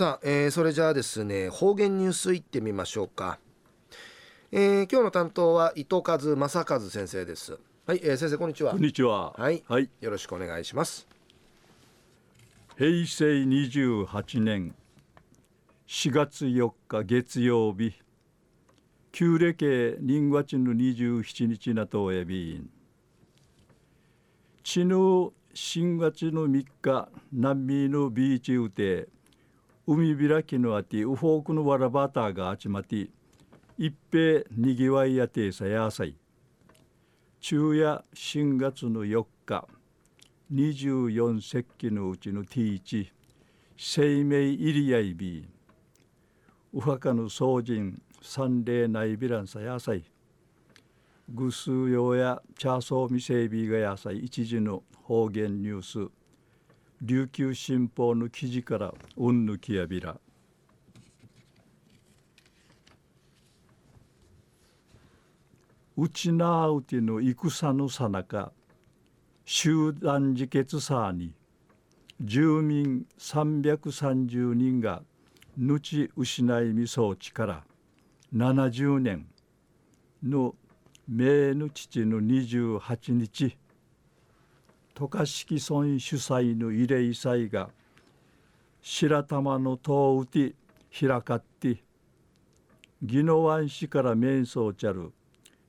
さあ、えー、それじゃあですね方言ニュースいってみましょうか、えー、今日の担当は糸数正和先生です。はい、えー、先生こんにちは。こんにちは。はい、はい、よろしくお願いします。平成28年4月4日月曜日旧暦人月の27日なとえび。んちぬ新月の3日南美のビーチうて海開きのあてウフォークのわらバターが集まって一平にぎわいやてさやさい昼夜新月の4日24節気のうちの T1 生命入りやいびウハカの総人三霊内ビランサやさいぐすうようやチャーソーミセイビーがやさい一時の方言ニュース。琉球新報の記事からうんぬきやびら。うちなうての戦のさなか集団自決さに住民330人が後失いみそうちから70年の命の父の28日渡嘉敷村主催の慰霊祭が白玉の塔打て開かって宜野湾市から面相ちゃる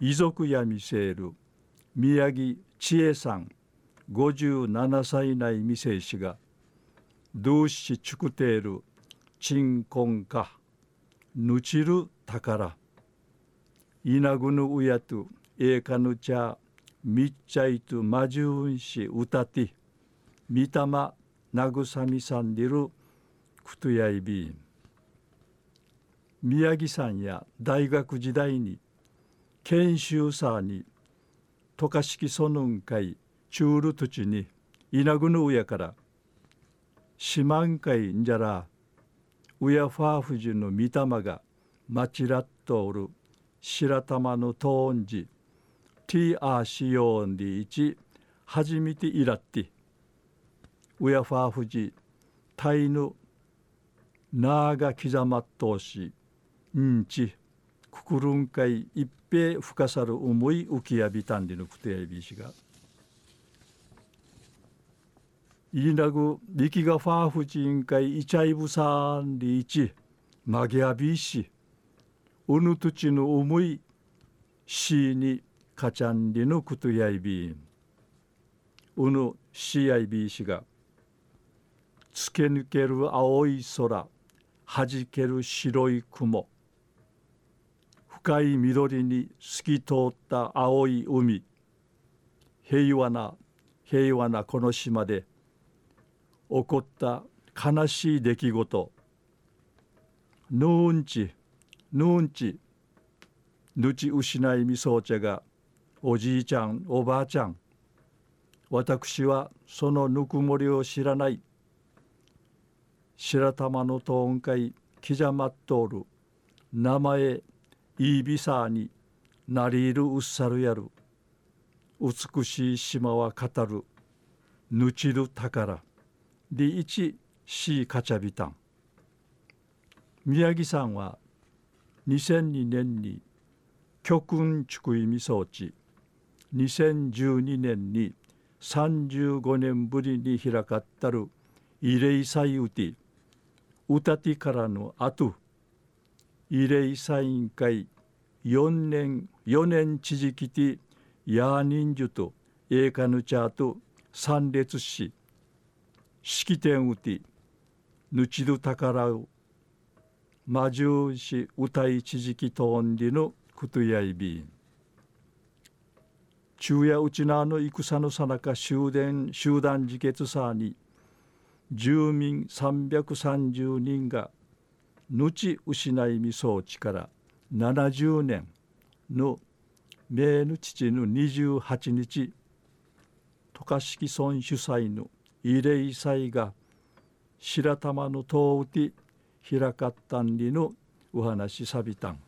遺族や見せる宮城千恵さん57歳内未成氏が同志チュクテール鎮魂かぬちる宝。稲ぐぬうやとえかぬちゃみっちゃいとまじゅうんしうたてみたまなぐさみさんでるくとやいび宮城さんや大学時代に研修さに渡嘉敷そぬんかいチュール土地に稲ぐぬうやから四万回んじゃらうやファーフジの御霊がまちらっとおる白玉のトーンジティアシヨンディチ初めていらってうやファーフジタイヌナーが刻まっとしんちくくるんかい一平深さる思い浮きやびたんでのくてやびしが。いなぐ力がファーフチンかいイチャイブサンリイチマギアビーシうぬとちの思いしにかちゃんりのくとやいび。んうぬしやいびしがつけ抜ける青い空はじける白い雲。深い緑に透き通った青い海。平和な平和なこの島で起こった悲しい出来事。ヌーンチヌーンチぬち失いみそうちゃがおじいちゃんおばあちゃん私はそのぬくもりを知らない。白玉のトーン会きじゃまっとる。名前いいびさになりいるうっさるやる。美しい島は語る。ぬちる宝。リイチシーカチャビタン。宮城さんは2002年に極運畜意味装置。2012年に35年ぶりに開かったる慰霊祭うてうたてからのあと慰霊祭委員会4年4年知事きてヤーニンジュとエーカヌチャーと参列し式典うてぬちる宝を魔獣し歌いちじきとんりのくとやいびん。昼夜うちなの戦のさなか終電集団自決さに住民330人が後失いみそうちから70年の命の父の28日渡嘉敷村主催の慰霊祭が白玉の塔うて開かったんりのお話さびたん。